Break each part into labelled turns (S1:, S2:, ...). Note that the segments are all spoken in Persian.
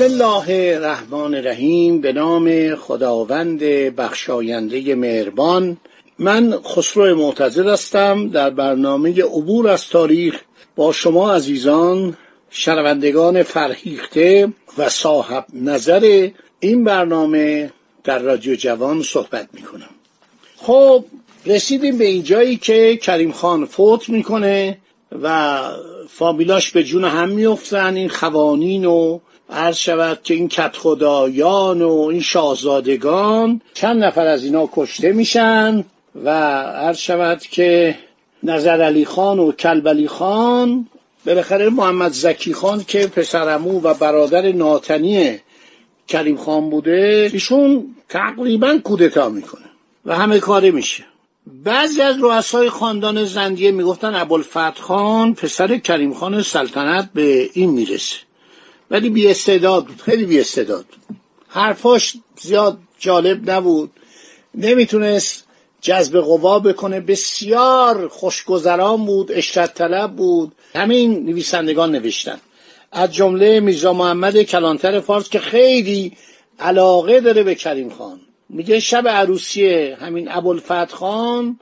S1: بسم الله الرحمن الرحیم به نام خداوند بخشاینده مهربان. من خسرو معتظر هستم در برنامه عبور از تاریخ با شما عزیزان شنوندگان فرهیخته و صاحب نظر این برنامه در رادیو جوان صحبت می‌کنم. خب رسیدیم به اینجایی که کریم خان فوت می‌کنه و فامیلاش به جون هم میفتن این خوانین و عرض شود که این کت خدایان و این شاهزادگان چند نفر از اینا کشته میشن و عرض شود که نظر علی خان و کلب علی خان بالاخره محمد زکی خان که پسرمو و برادر ناتنی کریم خان بوده ایشون تقریبا کودتا می‌کنه و همه کاره میشه. بعضی از رؤسای خاندان زندیه می‌گفتن ابوالفتح خان پسر کریم خان سلطنت به این می‌رسه. ولی بی استعداد بود خیلی بی استعداد بود. حرفاش زیاد جالب نبود. نمی‌تونست جذب قوا بکنه. بسیار خوشگذران بود اشرت طلب بود. همین نویسندگان نوشتن. از جمله میرزا محمد کلانتر فارس که خیلی علاقه داره به کریم خان. میگه شب عروسی همین ابوالفتح خان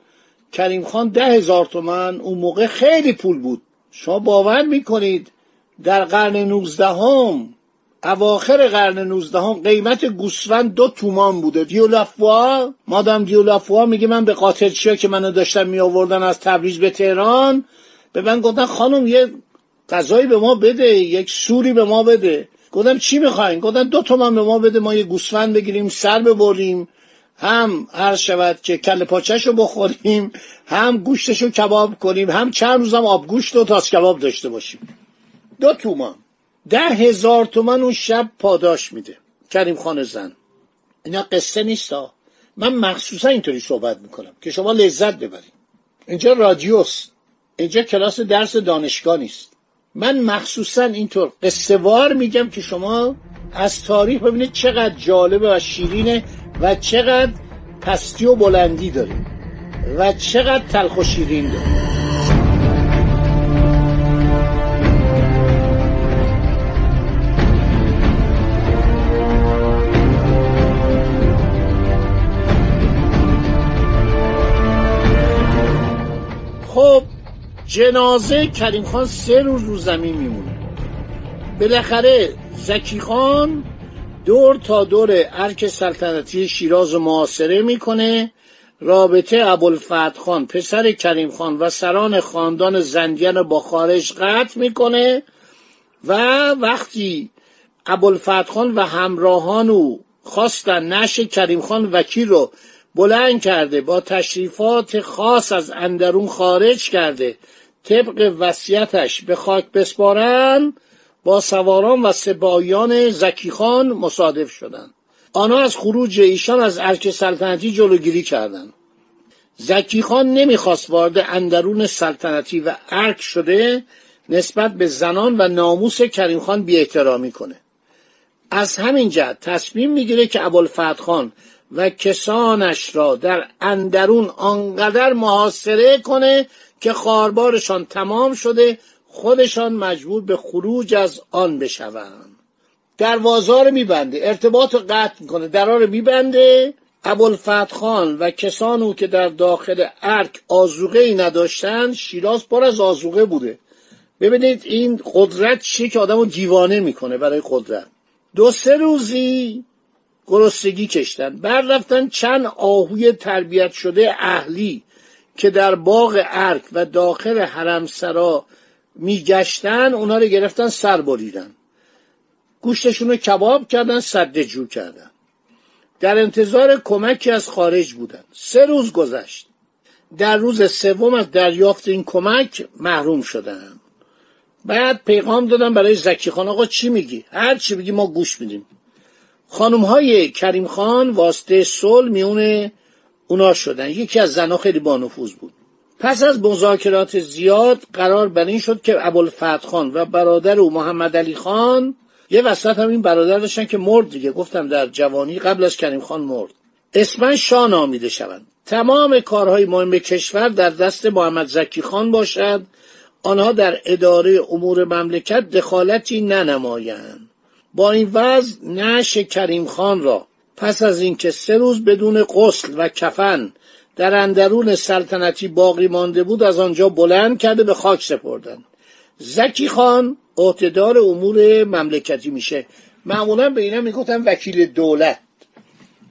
S1: کریم خان ده هزار تومن اون موقع خیلی پول بود. شما باور می‌کنید در قرن نوزدهم اواخر قرن نوزدهم قیمت گوسفند دو تومان بوده. دیولافوا مادام دیولافوا میگه من به قاطرچیا که منو داشتن می آوردن از تبریز به تهران به من گفتن خانم یه غذایی به ما بده یک سوری به ما بده. گفتم چی می‌خواین؟ گفتن دو تومن به ما بده ما یه گوسفند بگیریم سر ببریم. هم هر شود که کل پاچش رو بخوریم هم گوشتش رو کباب کنیم هم چند روزم آبگوشت و تاس کباب داشته باشیم. دو تومان. ده هزار تومن اون شب پاداش میده. کریم خان زن. اینا قصه نیست ها. من مخصوصا اینطوری صحبت می‌کنم که شما لذت ببرید. اینجا رادیوست اینجا کلاس درس دانشگاه نیست. من مخصوصا اینطور قصه وار میگم که شما از تاریخ ببینید چقدر جالبه و شیرینه و چقدر پستی و بلندی داره و چقدر تلخ و شیرین داره جنازه کریم خان سه روز رو زمین میمونه. بالاخره زکی خان دور تا دور ارک سلطنتی شیراز و معاصره می‌کنه. رابطه ابوالفتح خان پسر کریم خان و سران خاندان زندیان با خارج قطع می‌کنه و وقتی ابوالفتح خان و همراهان او خواستن نش کریم خان وکیل رو بلند کرده با تشریفات خاص از اندرون خارج کرده طبق وصیتش به خاک بسپارن با سواران و سبایان زکیخان مصادف شدند. آنها از خروج ایشان از ارک سلطنتی جلوگیری کردند. زکیخان نمی‌خواست وارد اندرون سلطنتی و ارک شده نسبت به زنان و ناموس کریم خان بی احترامی کنه. از همین جهت تصمیم می‌گیره که ابوالفتح خان و کسانش را در اندرون آنقدر محاصره کنه که خاربارشان تمام شده خودشان مجبور به خروج از آن بشوند. دروازه رو میبنده ارتباط رو قطع می‌کنه درها رو میبنده. ابوالفتح خان و کسان که در داخل ارک آزوقه ای نداشتند شیراز پر از آزوقه بوده. ببینید این قدرت چیه که آدم رو دیوانه می‌کنه برای قدرت. دو سه روزی گرسنگی کشتن. بعد رفتن چند آهوی تربیت شده اهلی که در باغ ارک و داخل حرمسرا میگشتن اونا رو گرفتن سر بریدن. گوشتشون رو کباب کردن سد جو کردن. در انتظار کمکی از خارج بودن. سه روز گذشت. در روز سوم از دریافت این کمک محروم شدن. بعد پیغام دادم برای زکی خان آقا چی میگی؟ هر چی بگی ما گوش میدیم. خانم های کریم خان واسطه صلح میونه اونا شدن. یکی از زنها خیلی بانفوذ بود. پس از مذاکرات زیاد قرار بر این شد که ابوالفتح خان و برادر او محمد علی خان یه وسط هم این برادر داشتن که مرد دیگه. گفتم در جوانی قبل از کریم خان مرد. اسمن شاه نامیده شوند. تمام کارهای مهم کشور در دست محمد زکی خان باشد. آنها در اداره امور مملکت دخالتی ننمایند. با این وضع نش کریم خان را پس از اینکه سه روز بدون غسل و کفن در اندرون سلطنتی باقی مانده بود از آنجا بلند کرده به خاک سپردند. زکی خان عهدهدار امور مملکتی میشه. معمولا به اینا می‌گفتن وکیل دولت.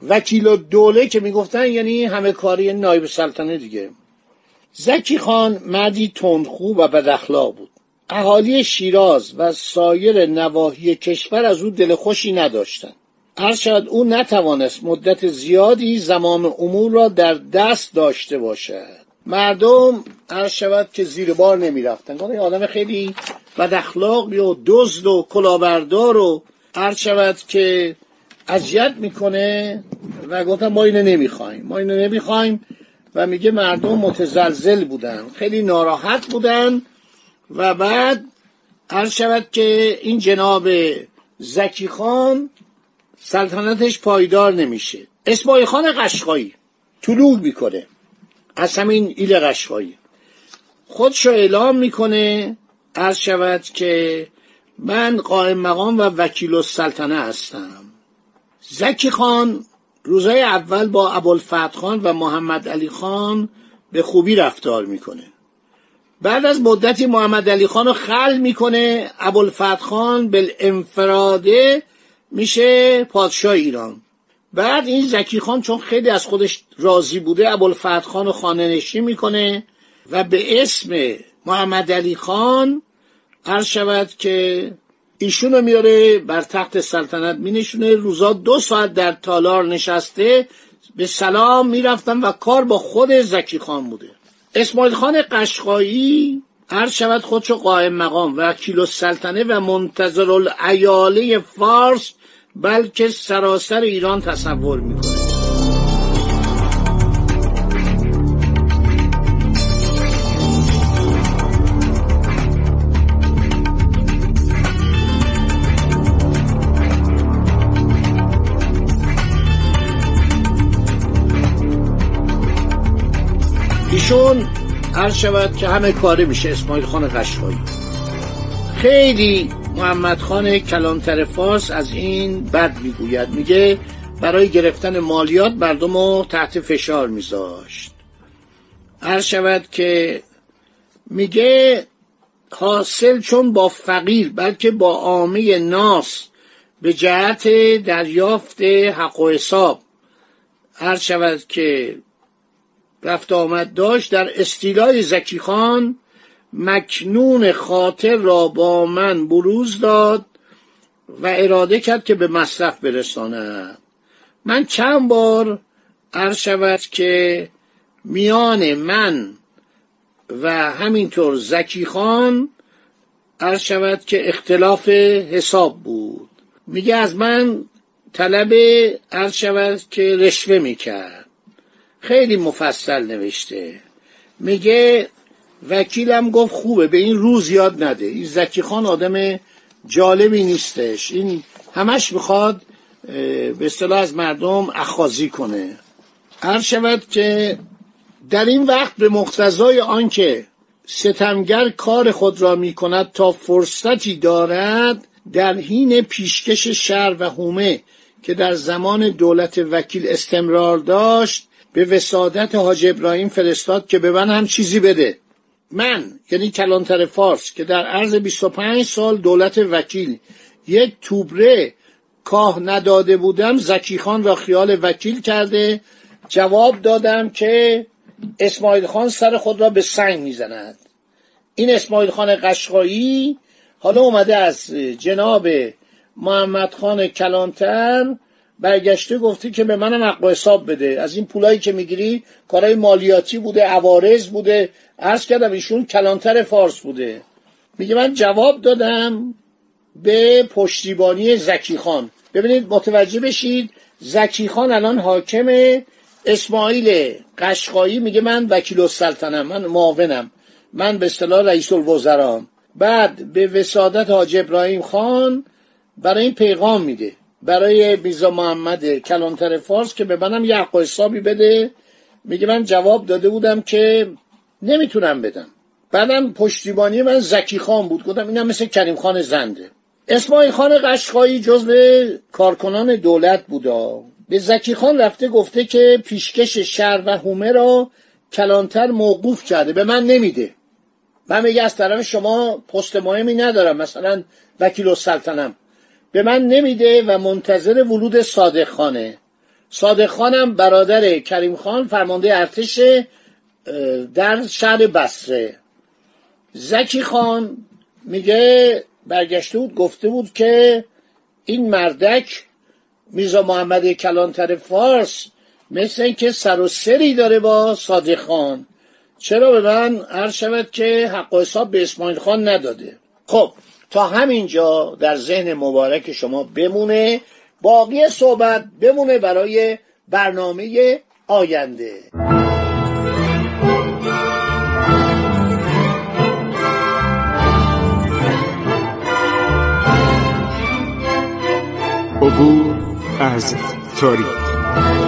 S1: وکیل دوله که می‌گفتن یعنی همه کاری نایب سلطنه دیگه. زکی خان مردی تندخو و بد بود. اهالی شیراز و سایر نواحی کشور از او دل خوشی نداشتند هر او نتوانست مدت زیادی زمام امور را در دست داشته باشد. مردم هر شود که زیر بار نمی رفتن آدم خیلی بد اخلاقی و دزد و کلاهبردار و هر شود که اذیت می‌کنه و گفتم ما اینو نمی‌خوایم. ما اینو نمی‌خوایم. و میگه مردم متزلزل بودن. خیلی ناراحت بودن. و بعد هر شود که این جناب زکی خان سلطنتش پایدار نمیشه. اسماعیل خان قشقایی. طلوع می‌کنه. از همین ایل قشقایی. خودشو اعلام می‌کنه. عرض شود که من قائم مقام و وکیل السلطنه هستم. زکی خان روزای اول با ابوالفتح خان و محمد علی خان به خوبی رفتار می‌کنه. بعد از مدتی محمد علی خان رو خل می‌کنه ابوالفتح خان انفراده میشه پادشاه ایران. بعد این زکی خان چون خیلی از خودش راضی بوده ابوالفتح خان رو خانه نشین می‌کنه و به اسم محمد علی خان عرض شود که ایشون رو میاره بر تخت سلطنت مینشونه. روزا دو ساعت در تالار نشسته به سلام می‌رفتن و کار با خود زکی خان بوده. اسماعیل خان قشقایی هر شود خودشو قائم مقام و کیلو سلطنه و منتظر الایاله فارس بلکه سراسر ایران تصور می‌کنه. ایشون هر شود که همه کاره میشه اسماعیل خان قشقایی. خیلی محمد خان کلانتر فارس از این بد می‌گوید. میگه برای گرفتن مالیات مردم رو تحت فشار میذاشت. هر شود که میگه حاصل چون با فقیر بلکه با عامه ناس به جهت دریافت حق و حساب. هر شود که رفت آمد داشت در استیلای زکی خان مکنون خاطر را با من بروز داد و اراده کرد که به مصرف برساند. من چند بار عرض شود که میان من و همینطور زکی خان عرض شود که اختلاف حساب بود. میگه از من طلب عرض شود که رشوه می‌کرد. خیلی مفصل نوشته. میگه وکیلم گفت خوبه به این روز یاد نده. این زکی خان آدم جالبی نیستش. این همش می‌خواد به اصطلاح از مردم اخازی کنه. هر شود که در این وقت به مقتضای آنکه ستمگر کار خود را می کند تا فرصتی دارد در حین پیشکش شهر و هومه که در زمان دولت وکیل استمرار داشت به وسادت حاج ابراهیم فرستاد که به من هم چیزی بده. من یعنی کلانتر فارس که در عرض 25 سال دولت وکیل یک توبره کاه نداده بودم زکی خان را خیال وکیل کرده جواب دادم که اسماعیل خان سر خود را به سنگ می‌زند. این اسماعیل خان قشقایی حالا اومده از جناب محمد خان کلانتر برگشته گفته که به منم حق حساب بده. از این پولایی که می‌گیری کارهای مالیاتی بوده عوارض بوده. عرض کردم ایشون کلانتر فارس بوده. میگه من جواب دادم به پشتیبانی زکی خان. ببینید متوجه بشید زکی خان الان حاکم اسماعیل قشقایی. میگه من وکیل السلطنم من معاونم. من به اصطلاح رئیس الوزرام بعد به وسادت حاج ابراهیم خان برای این پیغام میده. برای میزا محمد کلانتر فارس که به منم یه حق حسابی بده. میگه من جواب داده بودم که نمی‌تونم بدم. بعدم پشتیبانی من زکی خان بود. گفتم اینم مثل کریم خان زنده. اسماعیل خان قشقایی جزو کارکنان دولت بودا. به زکی خان رفته گفته که پیشکش شهر و هومه را کلانتر موقوف کرده. به من نمیده. من میگه از طرف شما پست مهمی ندارم. مثلا وکیل السلطنم به من نمیده و منتظر ورود صادق خانه صادق خانم برادر کریم خان فرمانده ارتش در شهر بسره زکی خان میگه برگشته بود گفته بود که این مردک میرزا محمد کلانتر فارس مثل اینکه سر و سری داره با صادق خان چرا به من عرض شود که حق و حساب به اسماعیل خان نداده؟ خب تا همینجا در ذهن مبارک شما بمونه باقی صحبت بمونه برای برنامه آینده.
S2: عبور از تاریخ.